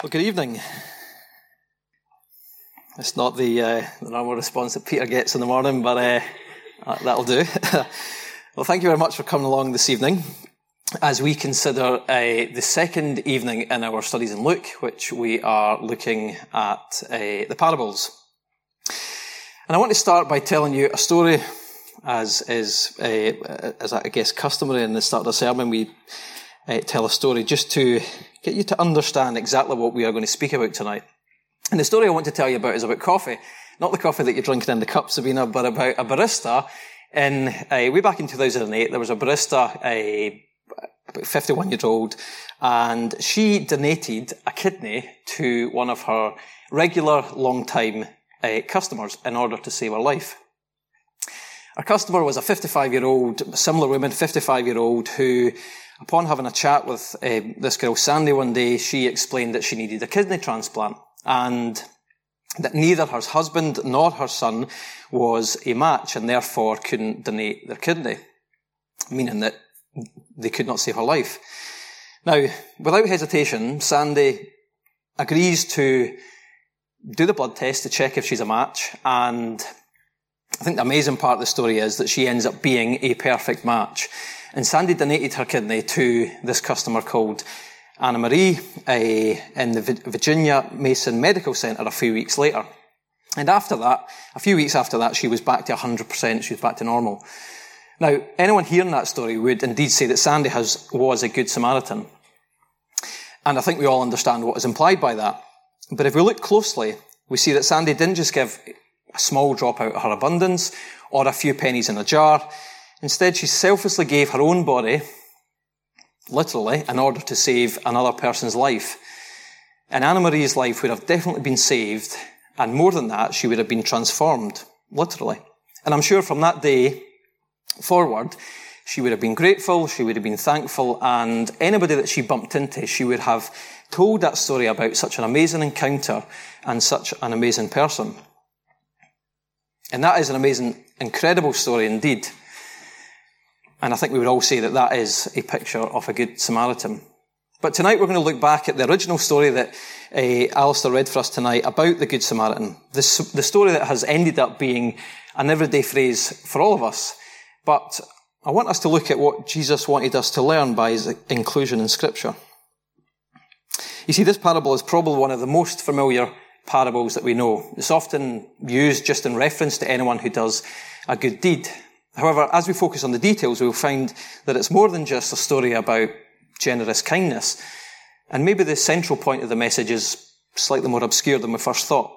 Well, good evening. It's not the, uh, the normal response that Peter gets in the morning, but uh, that'll do. well, thank you very much for coming along this evening as we consider uh, the second evening in our studies in Luke, which we are looking at uh, the parables. And I want to start by telling you a story, as is, uh, as I guess, customary in the start of the sermon. We uh, tell a story just to get you to understand exactly what we are going to speak about tonight. And the story I want to tell you about is about coffee. Not the coffee that you're drinking in the cup, Sabina, but about a barista. In, uh, way back in 2008, there was a barista, a about 51 years old, and she donated a kidney to one of her regular, long-time uh, customers in order to save her life. Our customer was a 55 year old, similar woman, 55 year old, who Upon having a chat with uh, this girl Sandy one day, she explained that she needed a kidney transplant and that neither her husband nor her son was a match and therefore couldn't donate their kidney, meaning that they could not save her life. Now, without hesitation, Sandy agrees to do the blood test to check if she's a match and I think the amazing part of the story is that she ends up being a perfect match. And Sandy donated her kidney to this customer called Anna Marie uh, in the Virginia Mason Medical Center a few weeks later. And after that, a few weeks after that, she was back to 100%, she was back to normal. Now, anyone hearing that story would indeed say that Sandy has, was a good Samaritan. And I think we all understand what is implied by that. But if we look closely, we see that Sandy didn't just give a small drop out of her abundance or a few pennies in a jar. Instead, she selflessly gave her own body, literally, in order to save another person's life. And Anna Marie's life would have definitely been saved, and more than that, she would have been transformed, literally. And I'm sure from that day forward, she would have been grateful, she would have been thankful, and anybody that she bumped into, she would have told that story about such an amazing encounter and such an amazing person. And that is an amazing, incredible story indeed. And I think we would all say that that is a picture of a good Samaritan. But tonight we're going to look back at the original story that uh, Alistair read for us tonight about the Good Samaritan. This, the story that has ended up being an everyday phrase for all of us. But I want us to look at what Jesus wanted us to learn by his inclusion in Scripture. You see, this parable is probably one of the most familiar parables that we know. It's often used just in reference to anyone who does a good deed. However, as we focus on the details, we'll find that it's more than just a story about generous kindness. And maybe the central point of the message is slightly more obscure than we first thought.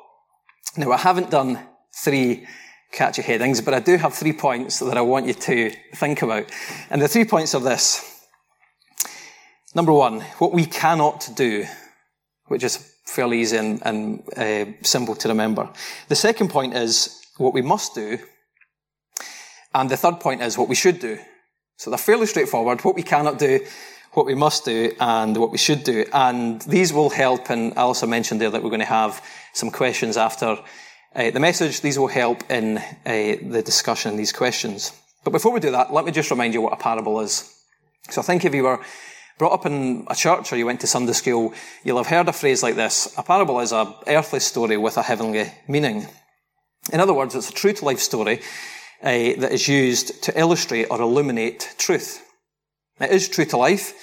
Now, I haven't done three catchy headings, but I do have three points that I want you to think about. And the three points are this. Number one, what we cannot do, which is fairly easy and, and uh, simple to remember. The second point is what we must do, and the third point is what we should do. So they're fairly straightforward. What we cannot do, what we must do, and what we should do. And these will help, and Alistair mentioned there that we're going to have some questions after uh, the message. These will help in uh, the discussion, these questions. But before we do that, let me just remind you what a parable is. So I think if you were brought up in a church or you went to Sunday school, you'll have heard a phrase like this. A parable is an earthly story with a heavenly meaning. In other words, it's a true to life story uh, that is used to illustrate or illuminate truth. It is true to life,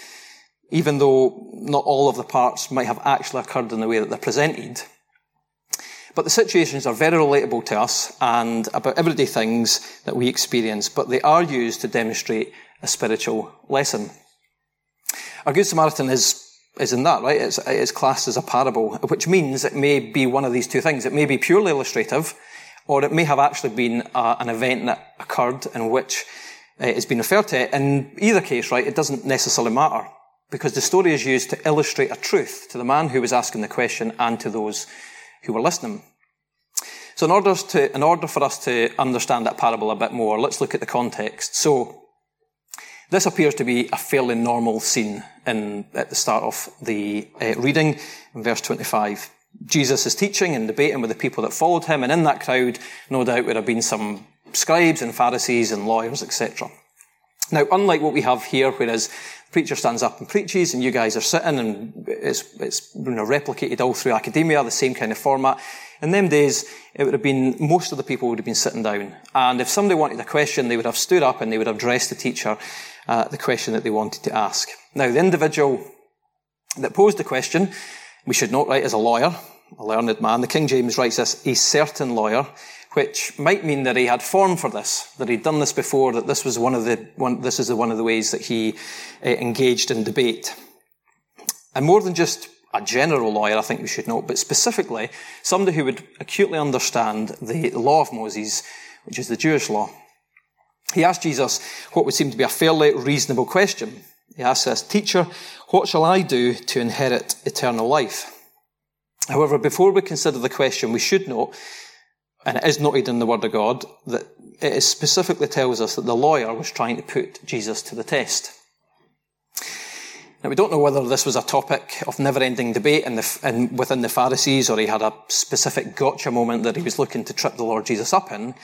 even though not all of the parts might have actually occurred in the way that they're presented. But the situations are very relatable to us and about everyday things that we experience, but they are used to demonstrate a spiritual lesson. Our Good Samaritan is is in that, right? It's, it's classed as a parable, which means it may be one of these two things. It may be purely illustrative, or it may have actually been an event that occurred in which uh, it's been referred to. In either case, right, it doesn't necessarily matter because the story is used to illustrate a truth to the man who was asking the question and to those who were listening. So in order to, in order for us to understand that parable a bit more, let's look at the context. So, this appears to be a fairly normal scene in, at the start of the uh, reading in verse 25. Jesus is teaching and debating with the people that followed him, and in that crowd, no doubt, would have been some scribes and Pharisees and lawyers, etc. Now, unlike what we have here, whereas preacher stands up and preaches, and you guys are sitting, and it's, it's you know, replicated all through academia, the same kind of format. In them days, it would have been, most of the people would have been sitting down. And if somebody wanted a question, they would have stood up and they would have addressed the teacher uh, the question that they wanted to ask. Now, the individual that posed the question, we should note, right, as a lawyer, a learned man. The King James writes this, a certain lawyer, which might mean that he had form for this, that he'd done this before, that this was one of the, one, this is one of the ways that he uh, engaged in debate. And more than just a general lawyer, I think we should note, but specifically somebody who would acutely understand the law of Moses, which is the Jewish law. He asked Jesus what would seem to be a fairly reasonable question. He asks this, Teacher, what shall I do to inherit eternal life? However, before we consider the question, we should note, and it is noted in the Word of God, that it specifically tells us that the lawyer was trying to put Jesus to the test. Now, we don't know whether this was a topic of never-ending debate in the, in, within the Pharisees, or he had a specific gotcha moment that he was looking to trip the Lord Jesus up in.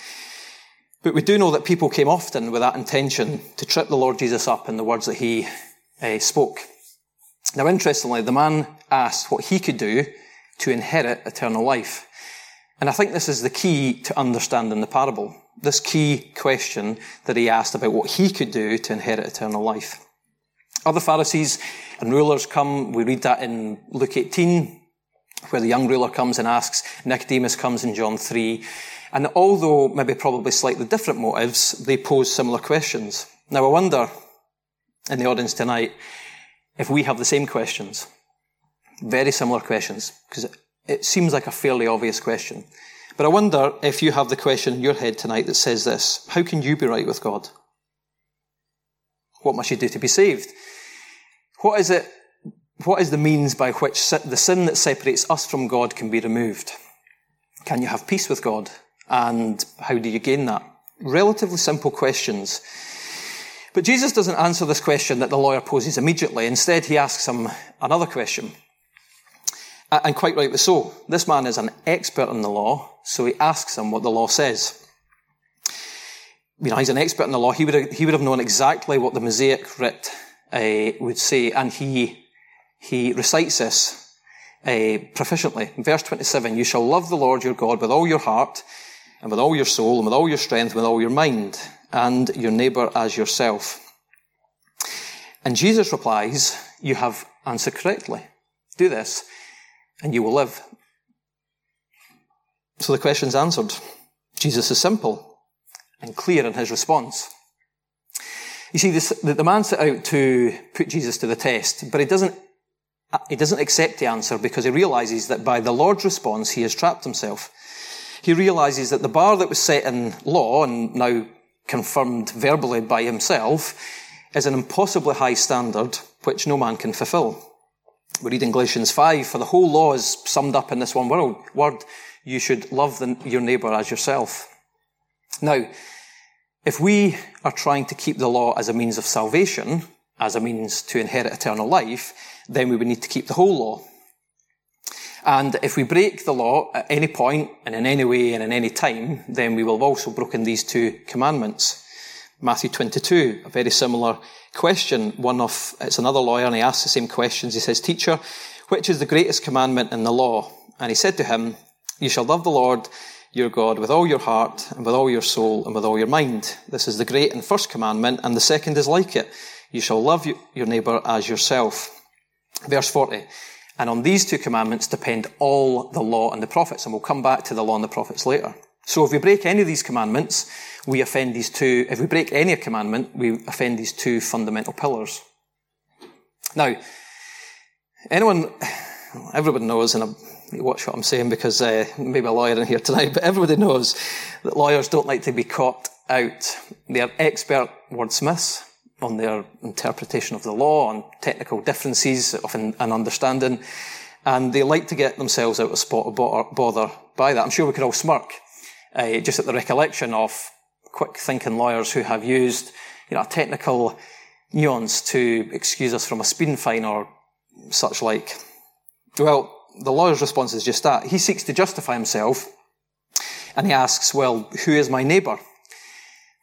But we do know that people came often with that intention to trip the Lord Jesus up in the words that he uh, spoke. Now, interestingly, the man asked what he could do to inherit eternal life. And I think this is the key to understanding the parable. This key question that he asked about what he could do to inherit eternal life. Other Pharisees and rulers come, we read that in Luke 18, where the young ruler comes and asks, Nicodemus comes in John 3. And although maybe probably slightly different motives, they pose similar questions. Now I wonder, in the audience tonight, if we have the same questions. Very similar questions, because it seems like a fairly obvious question. But I wonder if you have the question in your head tonight that says this, how can you be right with God? What must you do to be saved? What is it, what is the means by which the sin that separates us from God can be removed? Can you have peace with God? And how do you gain that? Relatively simple questions. But Jesus doesn't answer this question that the lawyer poses immediately. Instead, he asks him another question. And quite rightly so. This man is an expert in the law, so he asks him what the law says. You know, he's an expert in the law. He would have, he would have known exactly what the Mosaic writ uh, would say, and he, he recites this uh, proficiently. verse 27, you shall love the Lord your God with all your heart, and with all your soul, and with all your strength, and with all your mind, and your neighbour as yourself. And Jesus replies, you have answered correctly. Do this, and you will live. So the question's answered. Jesus is simple and clear in his response. You see, this, the man set out to put Jesus to the test, but he doesn't, Uh, he doesn't accept the answer because he realizes that by the Lord's response, he has trapped himself. He realizes that the bar that was set in law and now confirmed verbally by himself is an impossibly high standard which no man can fulfill. We read in Galatians 5, for the whole law is summed up in this one word. You should love the, your neighbour as yourself. Now, if we are trying to keep the law as a means of salvation, as a means to inherit eternal life, then we would need to keep the whole law. And if we break the law at any point and in any way and in any time, then we will have also broken these two commandments. Matthew 22, a very similar question. One of, it's another lawyer and he asks the same questions. He says, teacher, which is the greatest commandment in the law? And he said to him, you shall love the Lord your God with all your heart and with all your soul and with all your mind. This is the great and first commandment, and the second is like it. You shall love your neighbour as yourself. Verse 40. And on these two commandments depend all the law and the prophets, and we'll come back to the law and the prophets later. So if we break any of these commandments, we offend these two, if we break any commandment, we offend these two fundamental pillars. Now, anyone, everybody knows, and watch what I'm saying because uh, maybe a lawyer in here tonight, but everybody knows that lawyers don't like to be caught out. They are expert wordsmiths on their interpretation of the law, on technical differences of an, an understanding, and they like to get themselves out of spot of bother by that. I'm sure we could all smirk uh, just at the recollection of quick thinking lawyers who have used you know, a technical nuance to excuse us from a speeding fine or such like. Well, the lawyer's response is just that. He seeks to justify himself and he asks, well, who is my neighbour?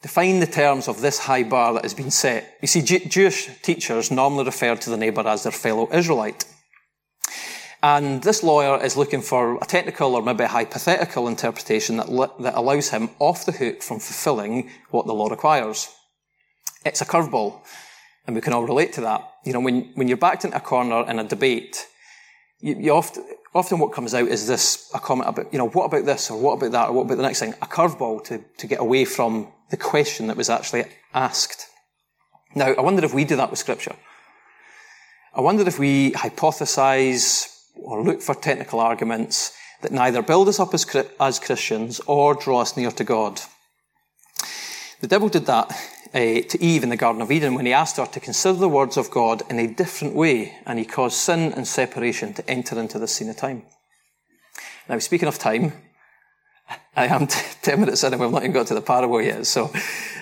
Define the terms of this high bar that has been set. You see, Jewish teachers normally refer to the neighbour as their fellow Israelite. And this lawyer is looking for a technical or maybe a hypothetical interpretation that, that allows him off the hook from fulfilling what the law requires. It's a curveball, and we can all relate to that. You know, when, when you're backed into a corner in a debate, you, you often, often what comes out is this, a comment about, you know, what about this, or what about that, or what about the next thing? A curveball to, to get away from the question that was actually asked. Now, I wonder if we do that with scripture. I wonder if we hypothesize or look for technical arguments that neither build us up as, as Christians or draw us near to God. The devil did that uh, to Eve in the Garden of Eden when he asked her to consider the words of God in a different way, and he caused sin and separation to enter into this scene of time. Now, speaking of time, I am t- 10 minutes in and we've not even got to the parable yet. So,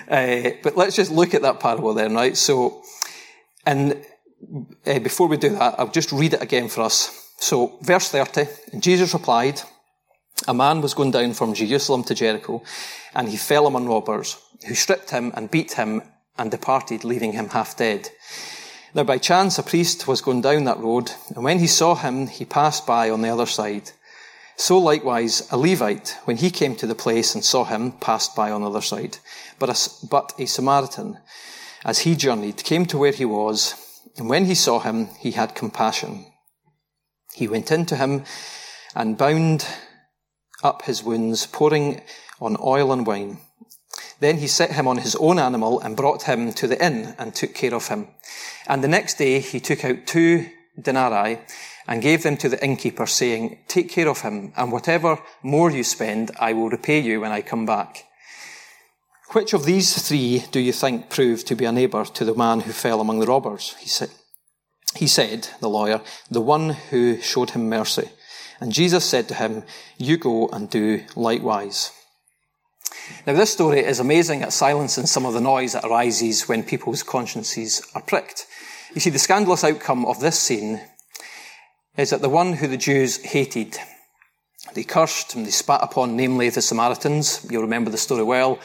uh, but let's just look at that parable then, right? So, and uh, before we do that, I'll just read it again for us. So, verse 30, Jesus replied, A man was going down from Jerusalem to Jericho, and he fell among robbers, who stripped him and beat him and departed, leaving him half dead. Now, by chance, a priest was going down that road, and when he saw him, he passed by on the other side. So likewise, a Levite, when he came to the place and saw him, passed by on the other side. But a, but a Samaritan, as he journeyed, came to where he was, and when he saw him, he had compassion he went in to him and bound up his wounds, pouring on oil and wine. Then he set him on his own animal and brought him to the inn and took care of him. And the next day he took out two denarii and gave them to the innkeeper, saying, Take care of him, and whatever more you spend, I will repay you when I come back. Which of these three do you think proved to be a neighbour to the man who fell among the robbers? He said, he said, the lawyer, the one who showed him mercy. And Jesus said to him, You go and do likewise. Now, this story is amazing at silencing some of the noise that arises when people's consciences are pricked. You see, the scandalous outcome of this scene is that the one who the Jews hated, they cursed and they spat upon, namely the Samaritans. You'll remember the story well.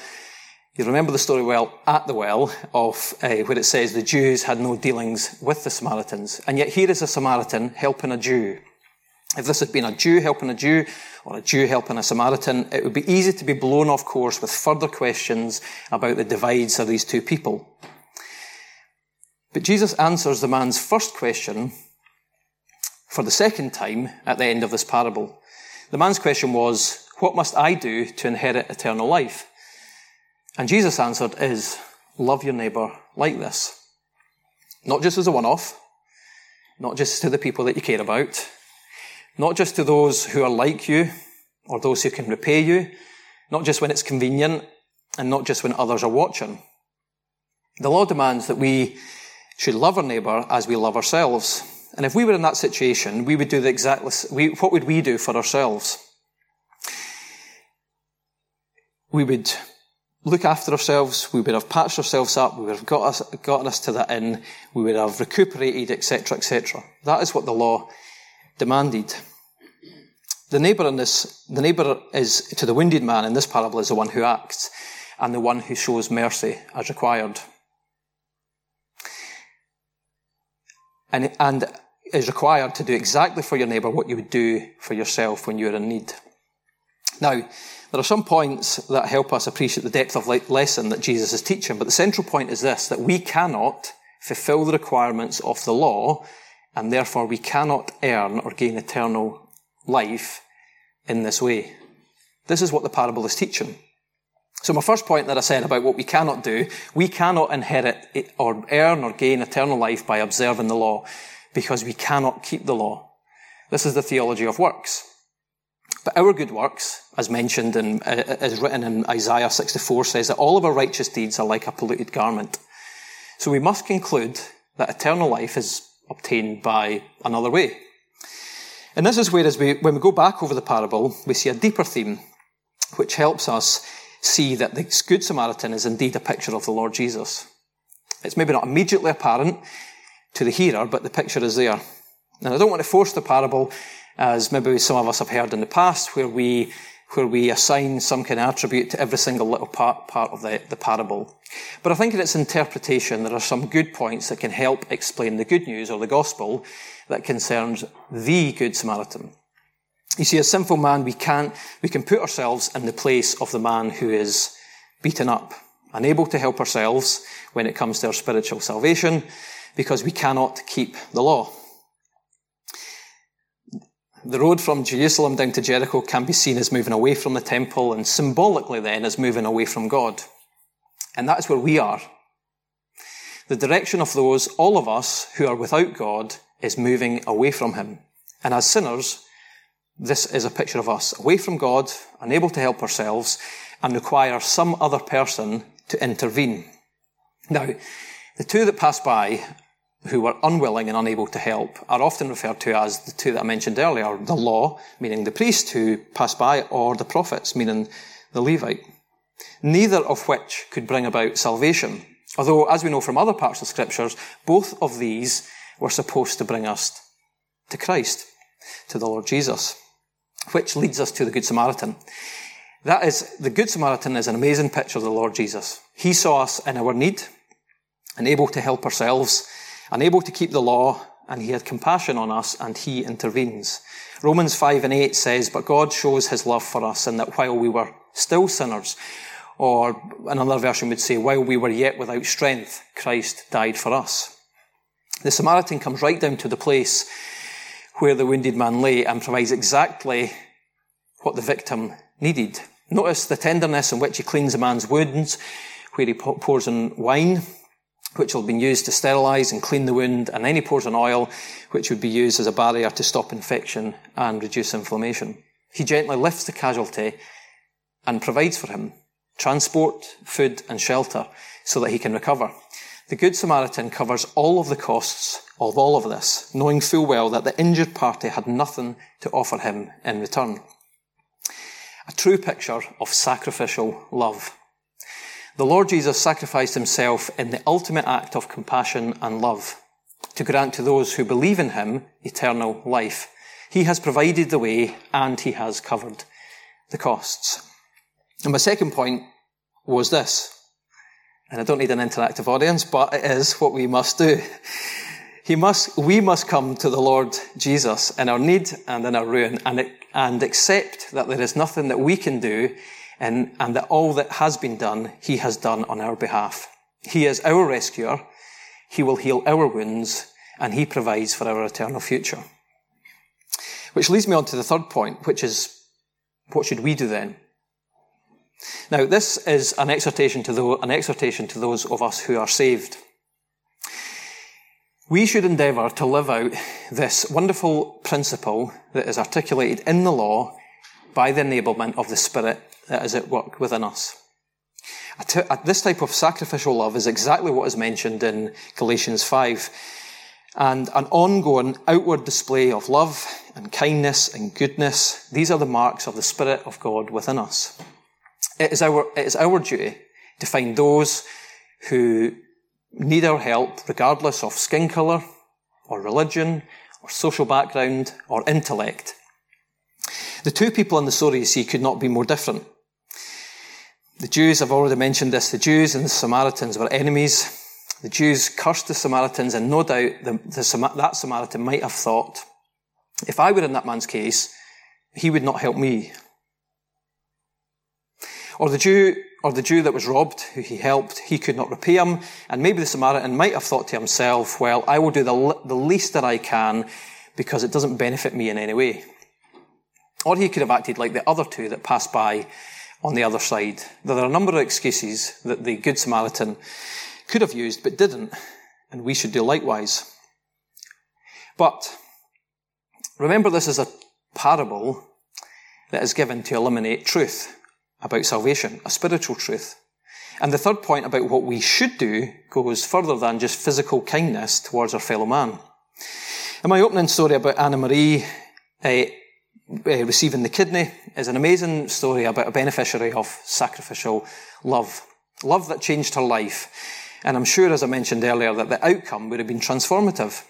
You remember the story well at the well of uh, where it says the Jews had no dealings with the Samaritans. And yet here is a Samaritan helping a Jew. If this had been a Jew helping a Jew or a Jew helping a Samaritan, it would be easy to be blown off course with further questions about the divides of these two people. But Jesus answers the man's first question for the second time at the end of this parable. The man's question was, What must I do to inherit eternal life? And Jesus answered is, love your neighbour like this. Not just as a one-off, not just to the people that you care about, not just to those who are like you or those who can repay you, not just when it's convenient and not just when others are watching. The law demands that we should love our neighbour as we love ourselves. And if we were in that situation, we would do the exactly, we, what would we do for ourselves? We would look after ourselves, we would have patched ourselves up, we would have got us, gotten us to that inn, we would have recuperated, etc., etc. That is what the law demanded. The neighbour in this, the neighbour is to the wounded man in this parable is the one who acts and the one who shows mercy as required. And, and is required to do exactly for your neighbour what you would do for yourself when you're in need. Now, there are some points that help us appreciate the depth of lesson that Jesus is teaching, but the central point is this, that we cannot fulfill the requirements of the law, and therefore we cannot earn or gain eternal life in this way. This is what the parable is teaching. So my first point that I said about what we cannot do, we cannot inherit or earn or gain eternal life by observing the law because we cannot keep the law. This is the theology of works. But our good works, as mentioned and uh, as written in Isaiah 64, says that all of our righteous deeds are like a polluted garment. So we must conclude that eternal life is obtained by another way. And this is where, as we, when we go back over the parable, we see a deeper theme, which helps us see that the Good Samaritan is indeed a picture of the Lord Jesus. It's maybe not immediately apparent to the hearer, but the picture is there. And I don't want to force the parable as maybe some of us have heard in the past, where we where we assign some kind of attribute to every single little part, part of the, the parable. But I think in its interpretation, there are some good points that can help explain the good news or the gospel that concerns the Good Samaritan. You see, as sinful man, we can't, we can put ourselves in the place of the man who is beaten up, unable to help ourselves when it comes to our spiritual salvation, because we cannot keep the law. The road from Jerusalem down to Jericho can be seen as moving away from the temple and symbolically then as moving away from God. And that's where we are. The direction of those, all of us who are without God, is moving away from Him. And as sinners, this is a picture of us away from God, unable to help ourselves, and require some other person to intervene. Now, the two that pass by who were unwilling and unable to help are often referred to as the two that I mentioned earlier, the law, meaning the priest who passed by, or the prophets, meaning the Levite. Neither of which could bring about salvation. Although, as we know from other parts of scriptures, both of these were supposed to bring us to Christ, to the Lord Jesus, which leads us to the Good Samaritan. That is, the Good Samaritan is an amazing picture of the Lord Jesus. He saw us in our need, unable to help ourselves, unable to keep the law, and he had compassion on us and he intervenes. Romans 5 and 8 says, But God shows his love for us in that while we were still sinners, or another version would say, while we were yet without strength, Christ died for us. The Samaritan comes right down to the place where the wounded man lay and provides exactly what the victim needed. Notice the tenderness in which he cleans the man's wounds, where he pours in wine, which will be used to sterilize and clean the wound, and he pours in oil, which would be used as a barrier to stop infection and reduce inflammation. He gently lifts the casualty and provides for him transport, food, and shelter so that he can recover. The Good Samaritan covers all of the costs of all of this, knowing full well that the injured party had nothing to offer him in return. A true picture of sacrificial love. The Lord Jesus sacrificed himself in the ultimate act of compassion and love to grant to those who believe in him eternal life. He has provided the way and he has covered the costs. And my second point was this and I don't need an interactive audience, but it is what we must do. He must, we must come to the Lord Jesus in our need and in our ruin and, and accept that there is nothing that we can do and, and that all that has been done, He has done on our behalf. He is our rescuer. He will heal our wounds and He provides for our eternal future. Which leads me on to the third point, which is what should we do then? Now, this is an exhortation to those, an exhortation to those of us who are saved. We should endeavour to live out this wonderful principle that is articulated in the law by the enablement of the Spirit that is at work within us. This type of sacrificial love is exactly what is mentioned in Galatians 5 and an ongoing outward display of love and kindness and goodness. These are the marks of the Spirit of God within us. It is our, it is our duty to find those who need our help regardless of skin colour or religion or social background or intellect. The two people in the story you see could not be more different. The Jews, I've already mentioned this, the Jews and the Samaritans were enemies. The Jews cursed the Samaritans and no doubt the, the, that Samaritan might have thought, if I were in that man's case, he would not help me. Or the Jew, or the Jew that was robbed, who he helped, he could not repay him. And maybe the Samaritan might have thought to himself, well, I will do the, the least that I can because it doesn't benefit me in any way. Or he could have acted like the other two that passed by on the other side. There are a number of excuses that the Good Samaritan could have used but didn't, and we should do likewise. But remember, this is a parable that is given to eliminate truth about salvation, a spiritual truth. And the third point about what we should do goes further than just physical kindness towards our fellow man. In my opening story about Anna Marie uh, uh, receiving the kidney is an amazing story about a beneficiary of sacrificial love. Love that changed her life. And I'm sure, as I mentioned earlier, that the outcome would have been transformative.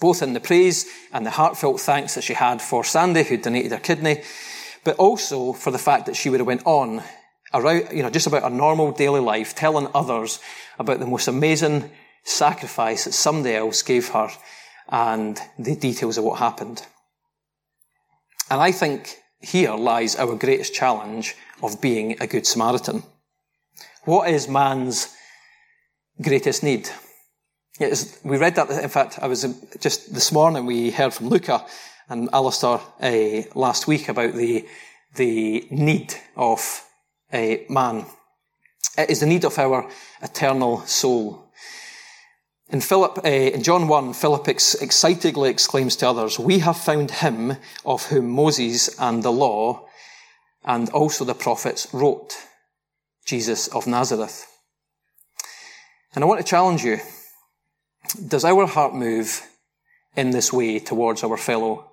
Both in the praise and the heartfelt thanks that she had for Sandy, who donated her kidney, but also for the fact that she would have went on around, you know, just about a normal daily life, telling others about the most amazing sacrifice that somebody else gave her and the details of what happened. And I think here lies our greatest challenge of being a good Samaritan. What is man's greatest need? we read that, in fact, I was just this morning, we heard from Luca and Alistair uh, last week about the, the need of a man. It is the need of our eternal soul. In Philip, uh, in John 1, Philip ex- excitedly exclaims to others, We have found him of whom Moses and the law and also the prophets wrote, Jesus of Nazareth. And I want to challenge you. Does our heart move in this way towards our fellow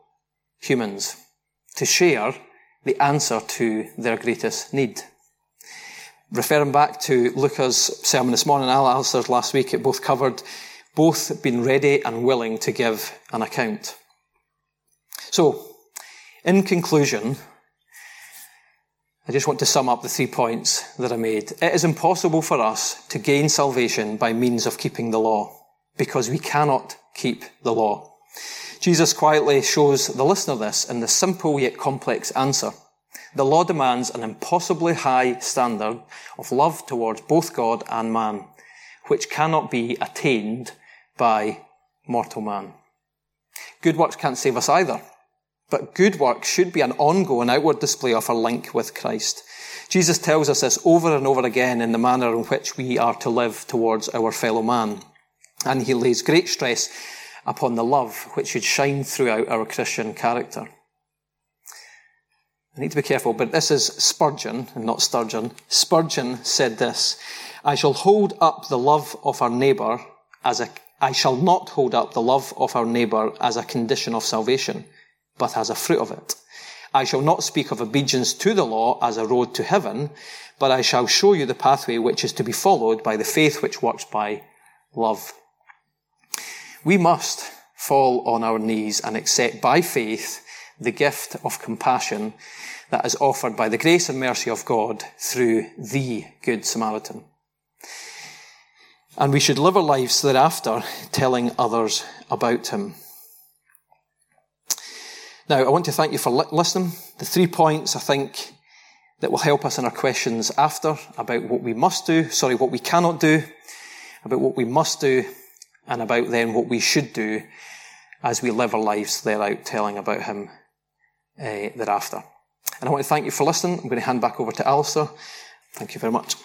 humans to share the answer to their greatest need? Referring back to Luca's sermon this morning, Al Alistair's last week, it both covered both being ready and willing to give an account. So, in conclusion, I just want to sum up the three points that I made. It is impossible for us to gain salvation by means of keeping the law, because we cannot keep the law. Jesus quietly shows the listener this in the simple yet complex answer. The law demands an impossibly high standard of love towards both God and man, which cannot be attained by mortal man. Good works can't save us either. But good work should be an ongoing outward display of our link with Christ. Jesus tells us this over and over again in the manner in which we are to live towards our fellow man. And he lays great stress upon the love which should shine throughout our Christian character. I need to be careful, but this is Spurgeon and not Sturgeon. Spurgeon said this, I shall hold up the love of our neighbour as a, I shall not hold up the love of our neighbour as a condition of salvation but as a fruit of it. I shall not speak of obedience to the law as a road to heaven, but I shall show you the pathway which is to be followed by the faith which works by love. We must fall on our knees and accept by faith the gift of compassion that is offered by the grace and mercy of God through the Good Samaritan. And we should live our lives thereafter telling others about him. Now, I want to thank you for listening. The three points I think that will help us in our questions after about what we must do, sorry, what we cannot do, about what we must do, and about then what we should do as we live our lives thereout telling about Him Eh, thereafter. And I want to thank you for listening. I'm going to hand back over to Alistair. Thank you very much.